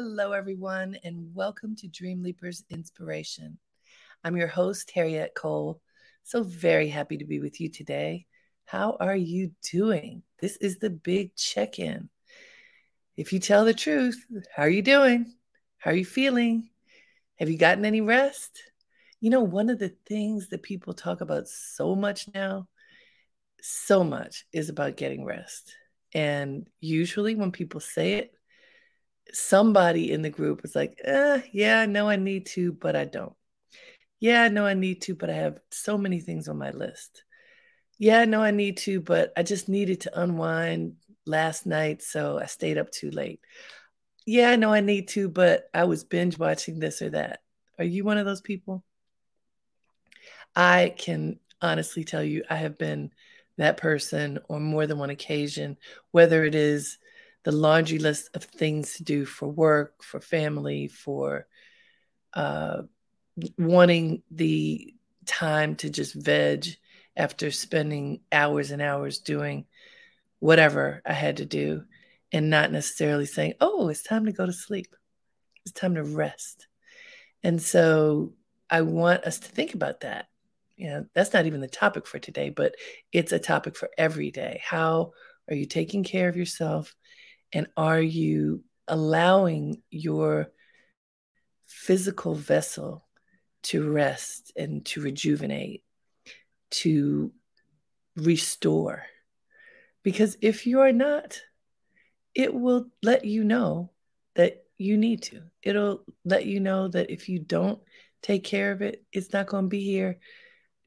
Hello, everyone, and welcome to Dream Leapers Inspiration. I'm your host, Harriette Cole. So very happy to be with you today. How are you doing? This is the big check in. If you tell the truth, how are you doing? How are you feeling? Have you gotten any rest? You know, one of the things that people talk about so much now, so much is about getting rest. And usually when people say it, somebody in the group was like, eh, yeah, I know I need to, but I don't. Yeah, I know I need to, but I have so many things on my list. Yeah, I know I need to, but I just needed to unwind last night, so I stayed up too late. Yeah, I know I need to, but I was binge watching this or that. Are you one of those people? I can honestly tell you, I have been that person on more than one occasion, whether it is the laundry list of things to do for work, for family, for uh, wanting the time to just veg after spending hours and hours doing whatever I had to do and not necessarily saying, oh, it's time to go to sleep. It's time to rest. And so I want us to think about that. You know, that's not even the topic for today, but it's a topic for every day. How are you taking care of yourself and are you allowing your physical vessel to rest and to rejuvenate, to restore? Because if you are not, it will let you know that you need to. It'll let you know that if you don't take care of it, it's not going to be here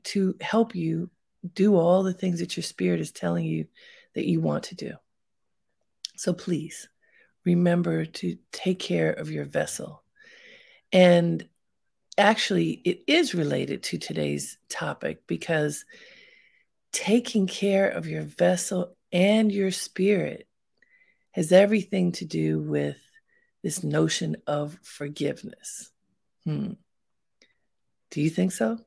to help you do all the things that your spirit is telling you that you want to do. So please remember to take care of your vessel. And actually, it is related to today's topic because taking care of your vessel and your spirit has everything to do with this notion of forgiveness. Hmm. Do you think so?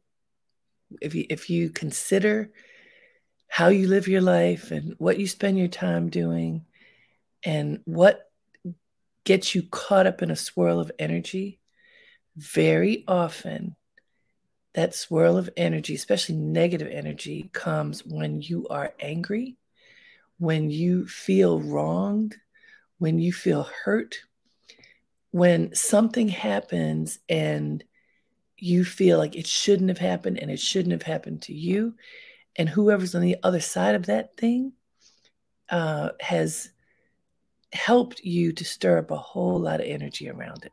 If you if you consider how you live your life and what you spend your time doing, and what gets you caught up in a swirl of energy, very often that swirl of energy, especially negative energy, comes when you are angry, when you feel wronged, when you feel hurt, when something happens and you feel like it shouldn't have happened and it shouldn't have happened to you. And whoever's on the other side of that thing uh, has helped you to stir up a whole lot of energy around it.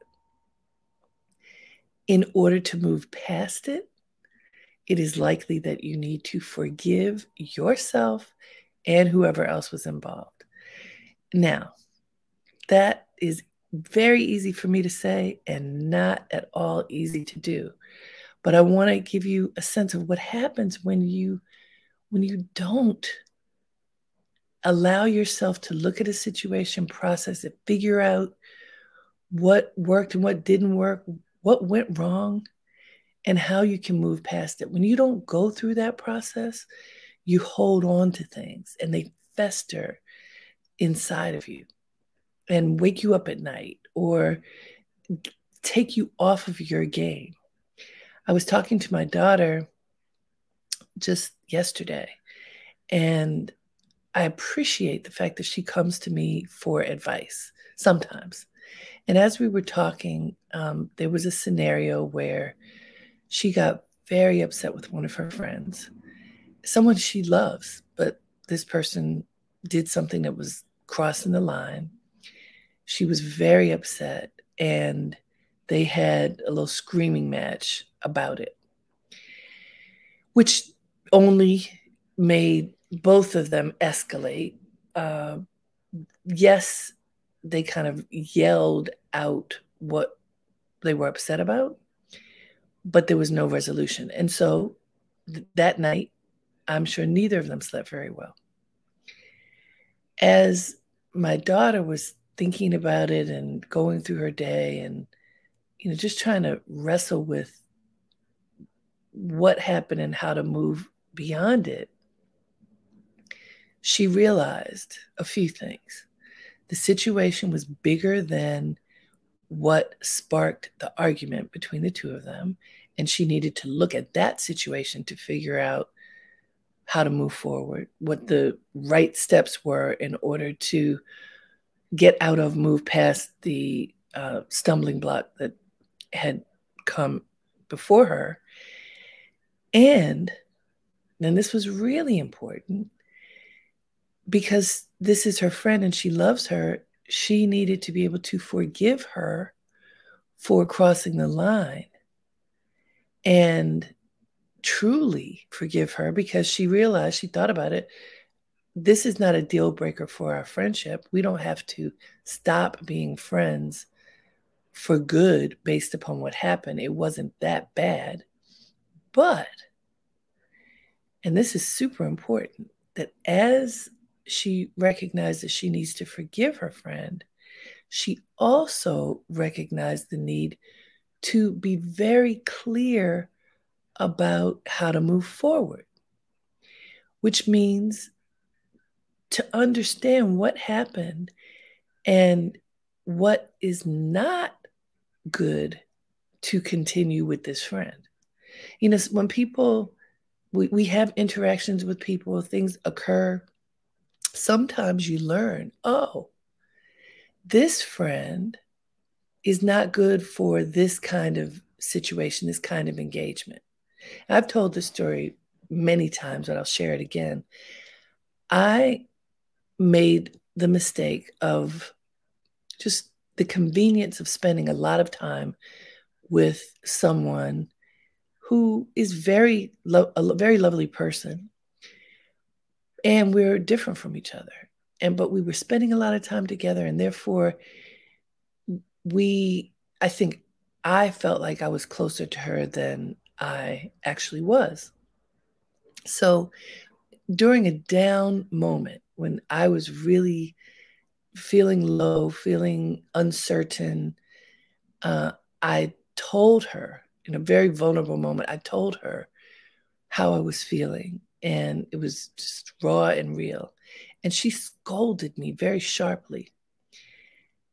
In order to move past it, it is likely that you need to forgive yourself and whoever else was involved. Now, that is very easy for me to say and not at all easy to do. But I want to give you a sense of what happens when you when you don't allow yourself to look at a situation, process it, figure out what worked and what didn't work, what went wrong, and how you can move past it. When you don't go through that process, you hold on to things and they fester inside of you and wake you up at night or take you off of your game. I was talking to my daughter just yesterday, and I appreciate the fact that she comes to me for advice sometimes. And as we were talking, um, there was a scenario where she got very upset with one of her friends, someone she loves, but this person did something that was crossing the line. She was very upset, and they had a little screaming match about it, which only made both of them escalate. Uh, yes, they kind of yelled out what they were upset about, but there was no resolution. And so th- that night, I'm sure neither of them slept very well. As my daughter was thinking about it and going through her day and you know just trying to wrestle with what happened and how to move beyond it she realized a few things. The situation was bigger than what sparked the argument between the two of them. And she needed to look at that situation to figure out how to move forward, what the right steps were in order to get out of, move past the uh, stumbling block that had come before her. And then this was really important because this is her friend and she loves her, she needed to be able to forgive her for crossing the line and truly forgive her because she realized, she thought about it. This is not a deal breaker for our friendship. We don't have to stop being friends for good based upon what happened. It wasn't that bad. But, and this is super important, that as she recognized that she needs to forgive her friend, she also recognized the need to be very clear about how to move forward, which means to understand what happened and what is not good to continue with this friend. You know, when people, we, we have interactions with people, things occur sometimes you learn, oh, this friend is not good for this kind of situation, this kind of engagement. I've told this story many times, but I'll share it again. I made the mistake of just the convenience of spending a lot of time with someone who is very lo- a very lovely person and we're different from each other. And but we were spending a lot of time together. And therefore we i think i felt like i was closer to her than i actually was. So during a down moment when i was really feeling low feeling uncertain uh, i told her in a very vulnerable moment i told her how i was feeling and it was just raw and real. And she scolded me very sharply.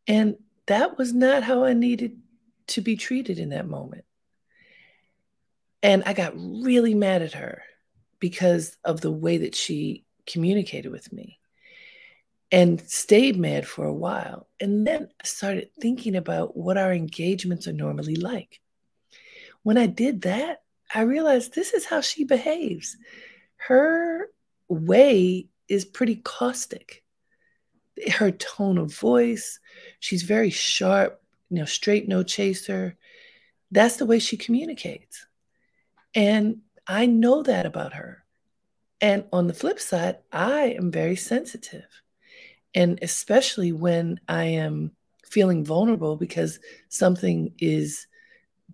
And that was not how I needed to be treated in that moment. And I got really mad at her because of the way that she communicated with me and stayed mad for a while. And then I started thinking about what our engagements are normally like. When I did that, I realized this is how she behaves her way is pretty caustic. Her tone of voice, she's very sharp, you know, straight no chaser. That's the way she communicates. And I know that about her. And on the flip side, I am very sensitive. And especially when I am feeling vulnerable because something is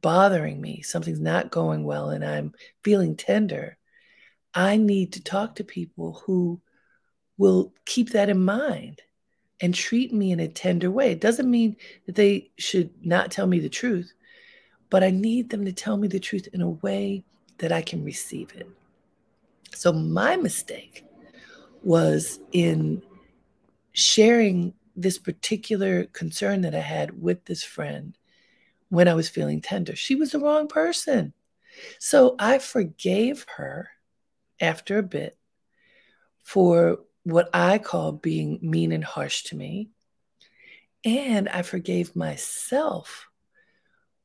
bothering me, something's not going well, and I'm feeling tender, I need to talk to people who will keep that in mind and treat me in a tender way. It doesn't mean that they should not tell me the truth, but I need them to tell me the truth in a way that I can receive it. So my mistake was in sharing this particular concern that I had with this friend when I was feeling tender. She was the wrong person. So I forgave her after a bit for what I call being mean and harsh to me. And I forgave myself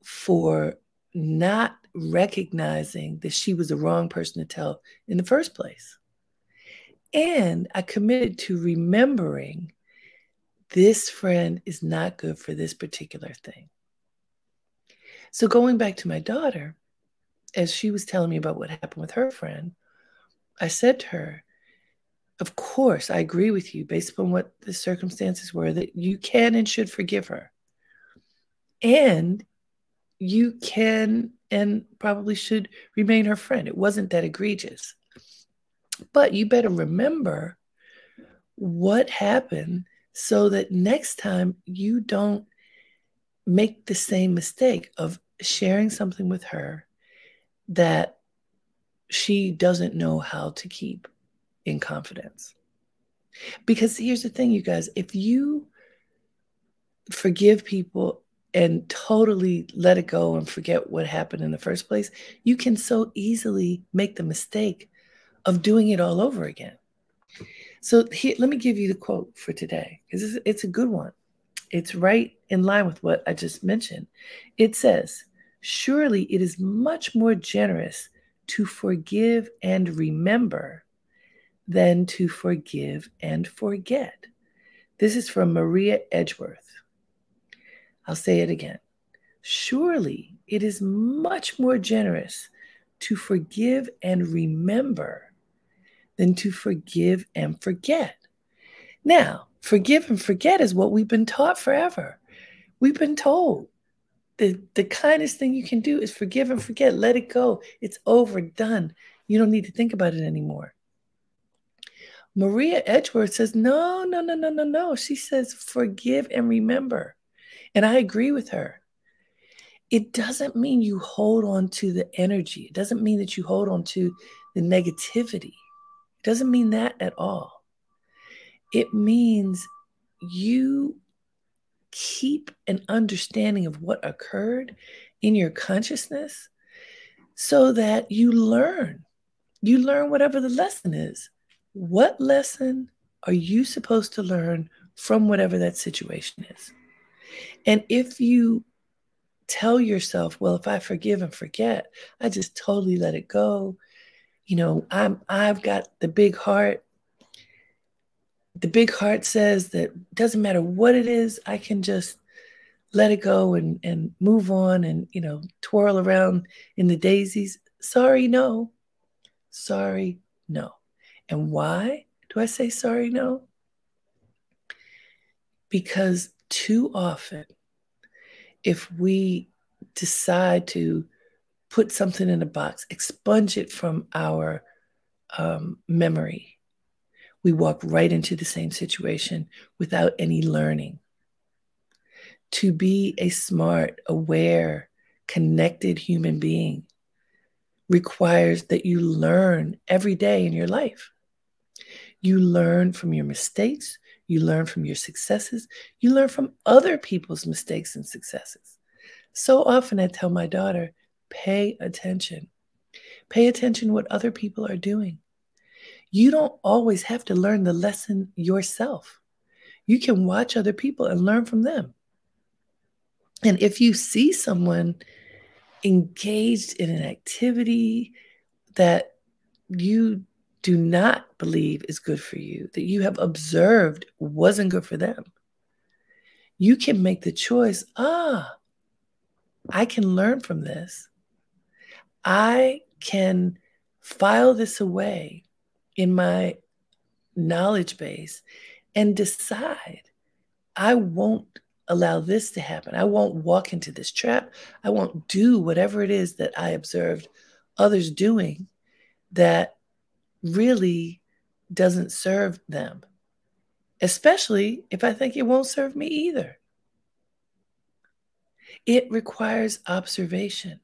for not recognizing that she was the wrong person to tell in the first place. And I committed to remembering this friend is not good for this particular thing. So, going back to my daughter, as she was telling me about what happened with her friend, I said to her, Of course, I agree with you based upon what the circumstances were that you can and should forgive her. And you can and probably should remain her friend. It wasn't that egregious. But you better remember what happened so that next time you don't make the same mistake of sharing something with her that she doesn't know how to keep in confidence. Because here's the thing, you guys if you forgive people and totally let it go and forget what happened in the first place, you can so easily make the mistake of doing it all over again. So here, let me give you the quote for today because it's, it's a good one. It's right in line with what I just mentioned. It says, Surely it is much more generous to forgive and remember than to forgive and forget. This is from Maria Edgeworth. I'll say it again. Surely it is much more generous to forgive and remember than to forgive and forget. Now, forgive and forget is what we've been taught forever. We've been told the, the kindest thing you can do is forgive and forget. Let it go. It's over, done. You don't need to think about it anymore. Maria Edgeworth says, no, no, no, no, no, no. She says, forgive and remember. And I agree with her. It doesn't mean you hold on to the energy. It doesn't mean that you hold on to the negativity. It doesn't mean that at all. It means you keep an understanding of what occurred in your consciousness so that you learn. You learn whatever the lesson is. What lesson are you supposed to learn from whatever that situation is? And if you tell yourself, well, if I forgive and forget, I just totally let it go. You know, I'm I've got the big heart. The big heart says that doesn't matter what it is, I can just let it go and and move on and you know twirl around in the daisies. Sorry, no. Sorry, no. And why do I say sorry, no? Because too often, if we decide to put something in a box, expunge it from our um, memory, we walk right into the same situation without any learning. To be a smart, aware, connected human being requires that you learn every day in your life. You learn from your mistakes, you learn from your successes. You learn from other people's mistakes and successes. So often I tell my daughter, pay attention. Pay attention what other people are doing. You don't always have to learn the lesson yourself. You can watch other people and learn from them. And if you see someone engaged in an activity that you do not believe is good for you, that you have observed wasn't good for them, you can make the choice ah, I can learn from this. I can file this away in my knowledge base and decide I won't allow this to happen. I won't walk into this trap. I won't do whatever it is that I observed others doing that really doesn't serve them, especially if I think it won't serve me either. It requires observation,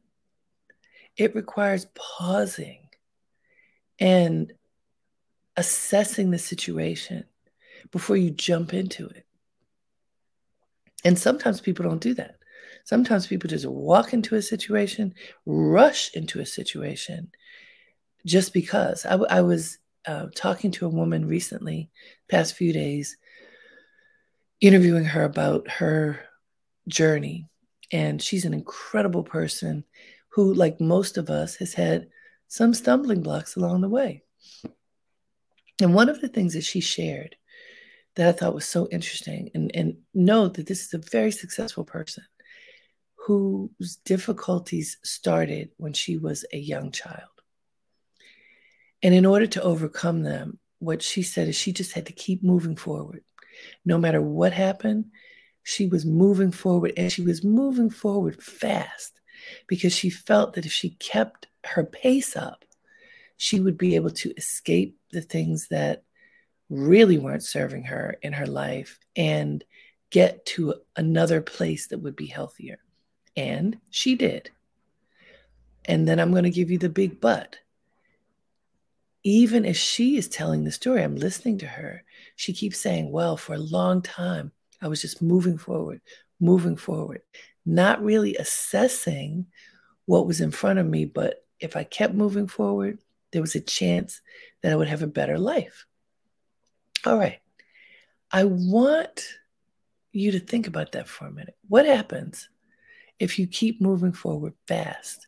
it requires pausing and assessing the situation before you jump into it. And sometimes people don't do that. Sometimes people just walk into a situation, rush into a situation, just because I, was uh, talking to a woman recently, past few days, interviewing her about her journey. And she's an incredible person who, like most of us, has had some stumbling blocks along the way. And one of the things that she shared that I thought was so interesting, and, and know that this is a very successful person whose difficulties started when she was a young child. And in order to overcome them, what she said is she just had to keep moving forward. No matter what happened, she was moving forward and she was moving forward fast because she felt that if she kept her pace up, she would be able to escape the things that really weren't serving her in her life and get to another place that would be healthier. And she did. And then I'm going to give you the big but. Even as she is telling the story, I'm listening to her. She keeps saying, Well, for a long time, I was just moving forward, moving forward, not really assessing what was in front of me. But if I kept moving forward, there was a chance that I would have a better life. All right. I want you to think about that for a minute. What happens if you keep moving forward fast?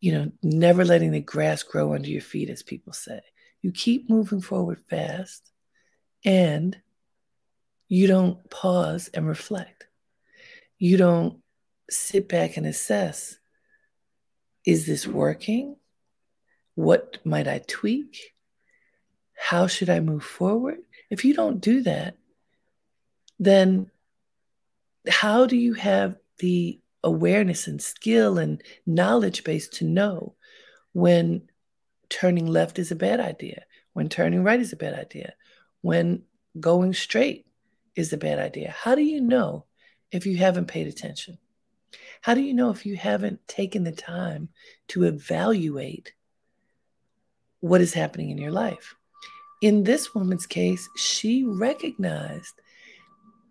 You know, never letting the grass grow under your feet, as people say. You keep moving forward fast and you don't pause and reflect. You don't sit back and assess is this working? What might I tweak? How should I move forward? If you don't do that, then how do you have the awareness and skill and knowledge base to know when turning left is a bad idea, when turning right is a bad idea, when going straight is a bad idea? How do you know if you haven't paid attention? How do you know if you haven't taken the time to evaluate what is happening in your life? In this woman's case, she recognized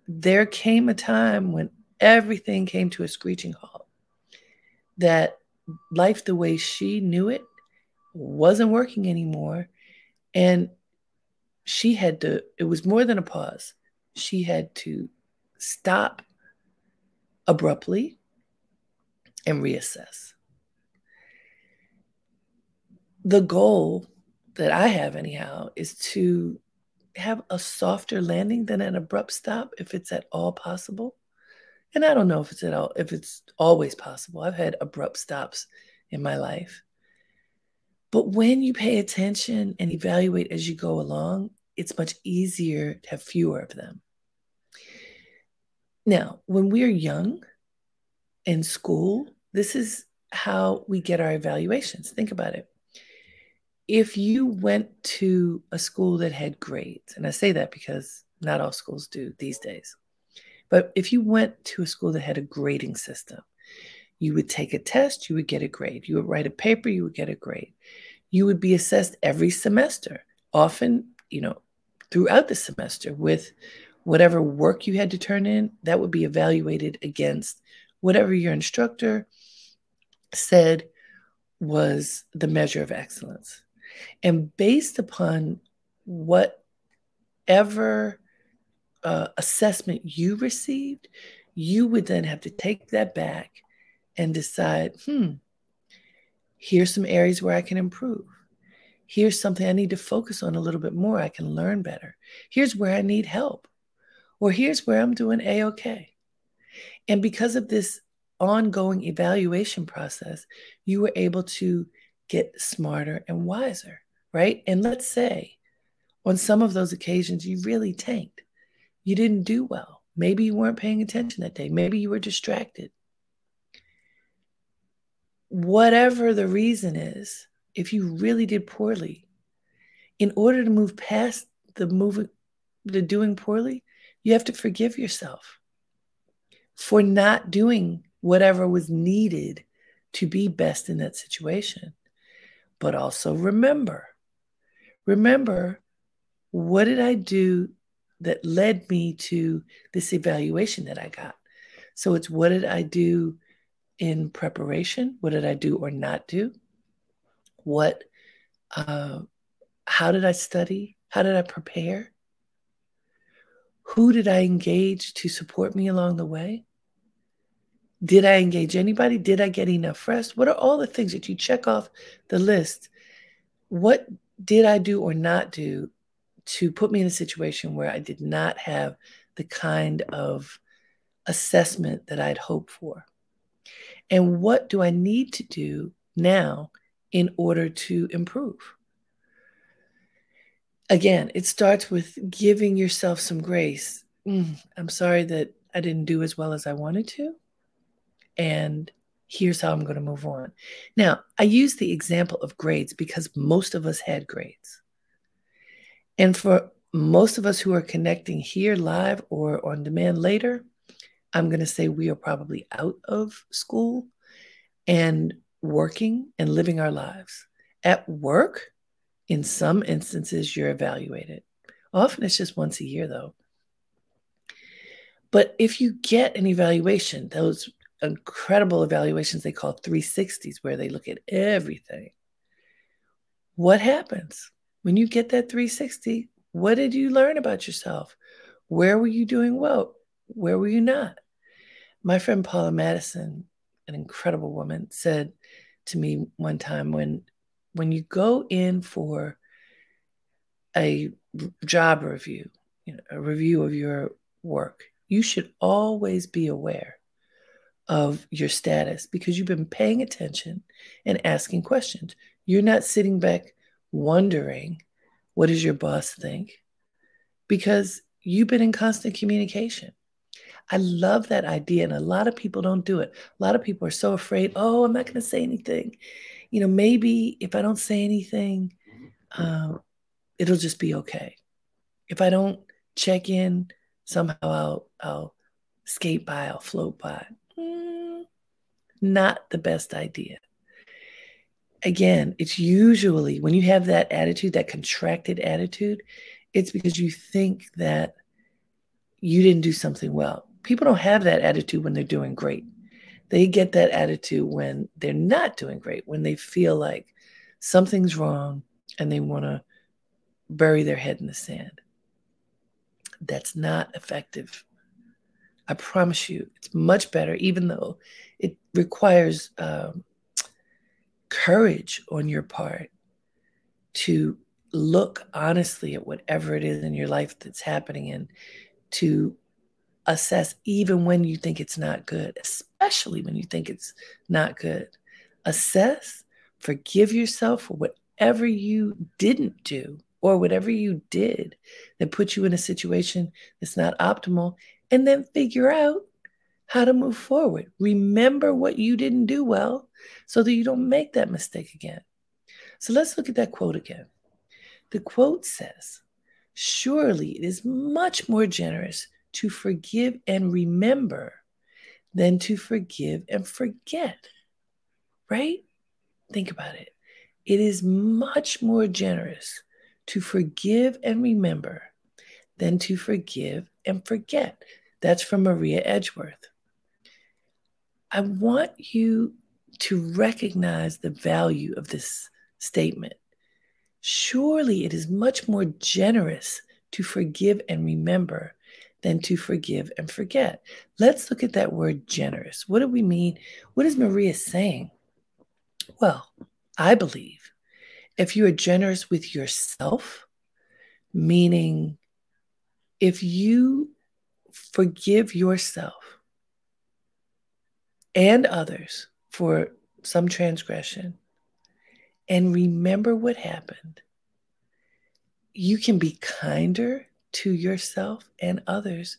there came a time when everything came to a screeching halt, that life the way she knew it wasn't working anymore. And she had to, it was more than a pause. She had to stop abruptly and reassess. The goal that I have, anyhow, is to have a softer landing than an abrupt stop if it's at all possible. And I don't know if it's at all if it's always possible. I've had abrupt stops in my life. But when you pay attention and evaluate as you go along, it's much easier to have fewer of them. Now, when we're young in school, this is how we get our evaluations. Think about it. If you went to a school that had grades, and I say that because not all schools do these days, but if you went to a school that had a grading system, you would take a test, you would get a grade. You would write a paper, you would get a grade. You would be assessed every semester, often, you know, throughout the semester with whatever work you had to turn in, that would be evaluated against whatever your instructor said was the measure of excellence. And based upon whatever uh, assessment you received, you would then have to take that back and decide, hmm, here's some areas where I can improve. Here's something I need to focus on a little bit more. I can learn better. Here's where I need help. Or here's where I'm doing A OK. And because of this ongoing evaluation process, you were able to get smarter and wiser, right? And let's say on some of those occasions, you really tanked. You didn't do well. Maybe you weren't paying attention that day. Maybe you were distracted. Whatever the reason is, if you really did poorly, in order to move past the moving, the doing poorly, you have to forgive yourself for not doing whatever was needed to be best in that situation. But also remember, remember, what did I do that led me to this evaluation that I got? So it's what did I do in preparation? What did I do or not do? what uh, How did I study? How did I prepare? Who did I engage to support me along the way? Did I engage anybody? Did I get enough rest? What are all the things that you check off the list? What did I do or not do to put me in a situation where I did not have the kind of assessment that I'd hoped for? And what do I need to do now in order to improve? Again, it starts with giving yourself some grace. Mm, I'm sorry that I didn't do as well as I wanted to. And here's how I'm going to move on. Now, I use the example of grades because most of us had grades. And for most of us who are connecting here live or on demand later, I'm going to say we are probably out of school and working and living our lives. At work, in some instances, you're evaluated. Often it's just once a year, though. But if you get an evaluation, those incredible evaluations they call 360s, where they look at everything, what happens when you get that 360? What did you learn about yourself? Where were you doing well? Where were you not? My friend Paula Madison, an incredible woman, said to me one time when when you go in for a job review, you know, a review of your work, you should always be aware of your status because you've been paying attention and asking questions. You're not sitting back wondering, what does your boss think? Because you've been in constant communication. I love that idea. And a lot of people don't do it. A lot of people are so afraid, oh, I'm not going to say anything. You know, maybe if I don't say anything, uh, it'll just be okay. If I don't check in, somehow I'll, I'll skate by, I'll float by. Not the best idea. Again, it's usually when you have that attitude, that contracted attitude, it's because you think that you didn't do something well people don't have that attitude when they're doing great. They get that attitude when they're not doing great, when they feel like something's wrong and they want to bury their head in the sand. That's not effective. I promise you, it's much better, even though it requires um, courage on your part to look honestly at whatever it is in your life that's happening and to assess even when you think it's not good, especially when you think it's not good. Assess, forgive yourself for whatever you didn't do or whatever you did that put you in a situation that's not optimal, and then figure out how to move forward. Remember what you didn't do well so that you don't make that mistake again. So let's look at that quote again. The quote says, Surely it is much more generous to forgive and remember than to forgive and forget. Right? Think about it. It is much more generous to forgive and remember than to forgive and forget. That's from Maria Edgeworth. I want you to recognize the value of this statement. Surely it is much more generous to forgive and remember than to forgive and forget. Let's look at that word generous. What do we mean? What is Maria saying? Well, I believe if you are generous with yourself, meaning if you forgive yourself and others for some transgression and remember what happened, you can be kinder to yourself and others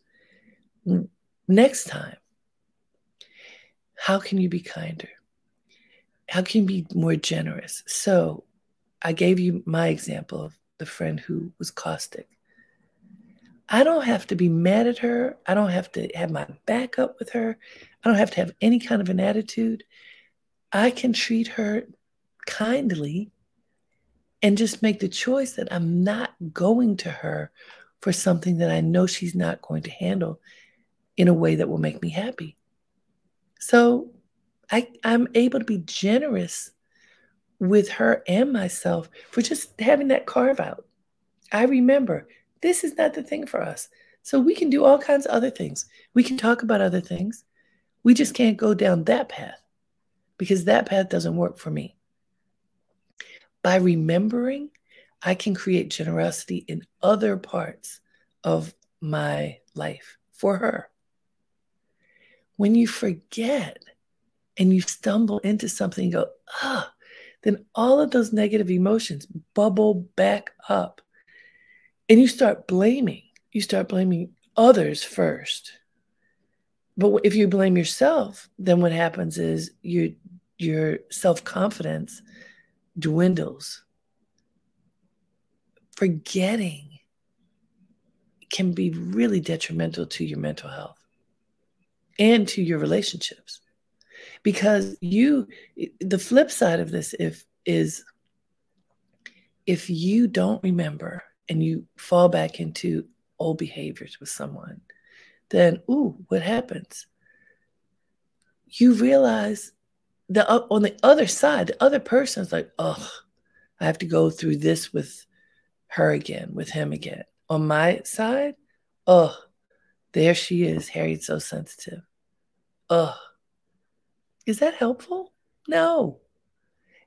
next time. How can you be kinder? How can you be more generous? So, I gave you my example of the friend who was caustic. I don't have to be mad at her. I don't have to have my back up with her. I don't have to have any kind of an attitude. I can treat her kindly and just make the choice that I'm not going to her for something that I know she's not going to handle in a way that will make me happy. So I, I'm able to be generous with her and myself for just having that carve out. I remember this is not the thing for us. So we can do all kinds of other things. We can talk about other things. We just can't go down that path because that path doesn't work for me. By remembering, I can create generosity in other parts of my life for her. When you forget and you stumble into something, go, ah, then all of those negative emotions bubble back up. And you start blaming. You start blaming others first. But if you blame yourself, then what happens is your your self-confidence dwindles. Forgetting can be really detrimental to your mental health and to your relationships because you the flip side of this if is if you don't remember and you fall back into old behaviors with someone then ooh what happens you realize the uh, on the other side the other person's like oh i have to go through this with her again with him again on my side oh there she is harriette so sensitive oh is that helpful? No.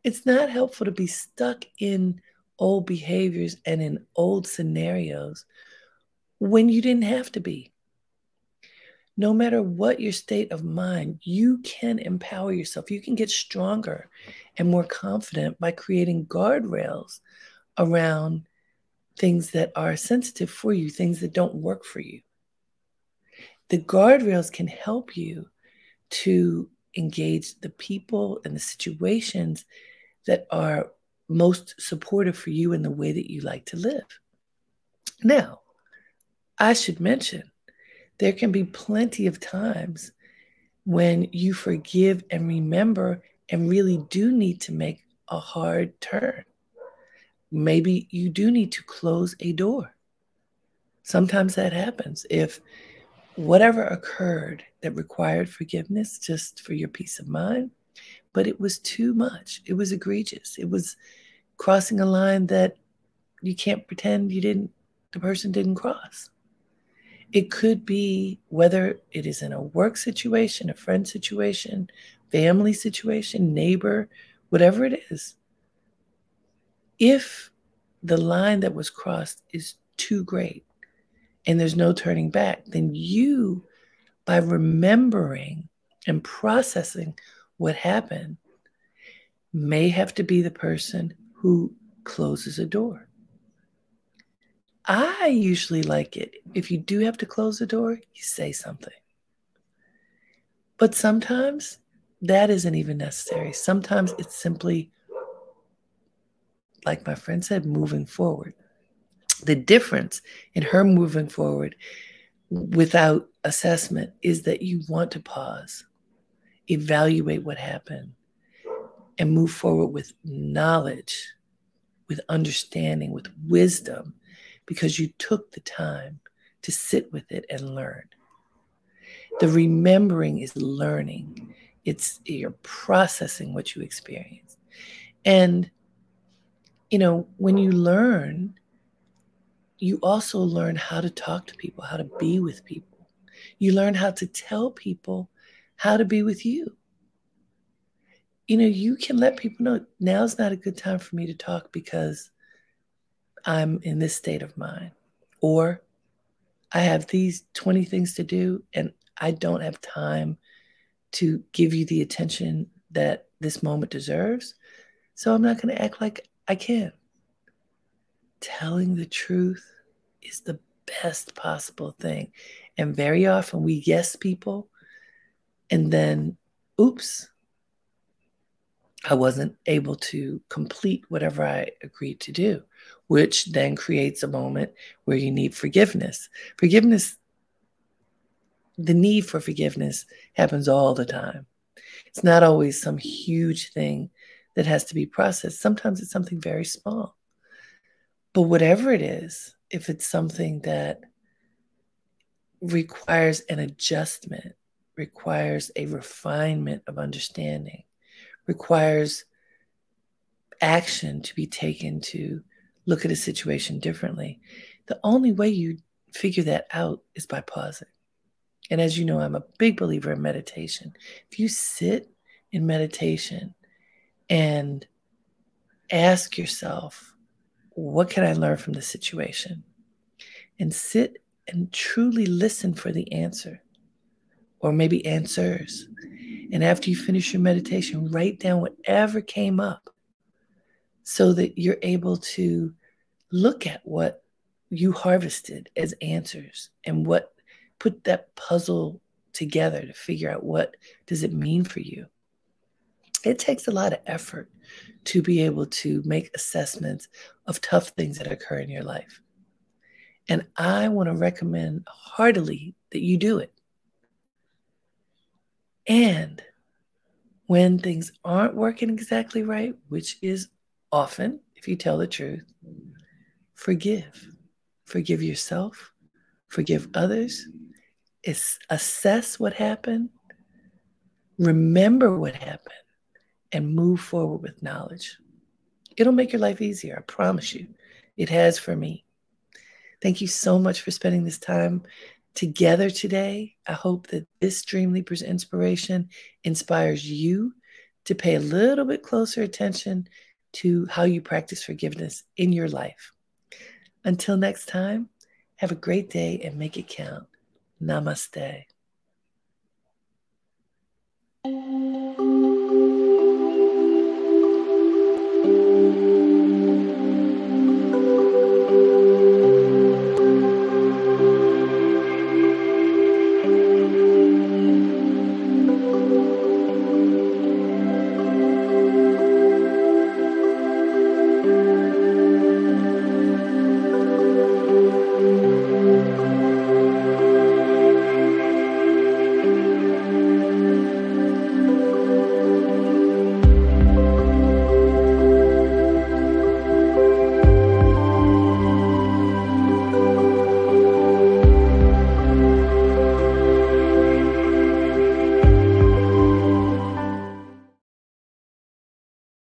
It's not helpful to be stuck in old behaviors and in old scenarios when you didn't have to be. No matter what your state of mind, you can empower yourself. You can get stronger and more confident by creating guardrails around things that are sensitive for you, things that don't work for you. The guardrails can help you to engage the people and the situations that are most supportive for you in the way that you like to live. Now, I should mention there can be plenty of times when you forgive and remember and really do need to make a hard turn. Maybe you do need to close a door. Sometimes that happens. If whatever occurred that required forgiveness just for your peace of mind, but it was too much. It was egregious. It was crossing a line that you can't pretend you didn't, the person didn't cross. It could be whether it is in a work situation, a friend situation, family situation, neighbor, whatever it is. If the line that was crossed is too great, and there's no turning back, then you, by remembering and processing what happened, may have to be the person who closes a door. I usually like it. If you do have to close the door, you say something. But sometimes that isn't even necessary. Sometimes it's simply, like my friend said, moving forward the difference in her moving forward without assessment is that you want to pause, evaluate what happened, and move forward with knowledge, with understanding, with wisdom, because you took the time to sit with it and learn. The remembering is learning. It's you're processing what you experience. And you know, when you learn, you also learn how to talk to people, how to be with people. You learn how to tell people how to be with you. You know, you can let people know now's not a good time for me to talk because I'm in this state of mind. Or I have these 20 things to do and I don't have time to give you the attention that this moment deserves. So I'm not going to act like I can telling the truth is the best possible thing. And very often we yes people, and then, oops, I wasn't able to complete whatever I agreed to do, which then creates a moment where you need forgiveness. Forgiveness, the need for forgiveness happens all the time. It's not always some huge thing that has to be processed. Sometimes it's something very small. But whatever it is, if it's something that requires an adjustment, requires a refinement of understanding, requires action to be taken to look at a situation differently. The only way you figure that out is by pausing. And as you know, I'm a big believer in meditation. If you sit in meditation and ask yourself, what can I learn from the situation? And sit and truly listen for the answer or maybe answers. And after you finish your meditation, write down whatever came up so that you're able to look at what you harvested as answers and what put that puzzle together to figure out what does it mean for you. It takes a lot of effort to be able to make assessments of tough things that occur in your life. And i want to recommend heartily that you do it and when things aren't working exactly right which is often if you tell the truth forgive forgive yourself forgive others assess what happened, remember what happened, and move forward with knowledge. It'll make your life easier, I promise you. It has for me. Thank you so much for spending this time together today. I hope that this Dream Leapers inspiration inspires you to pay a little bit closer attention to how you practice forgiveness in your life. Until next time, have a great day and make it count. Namaste.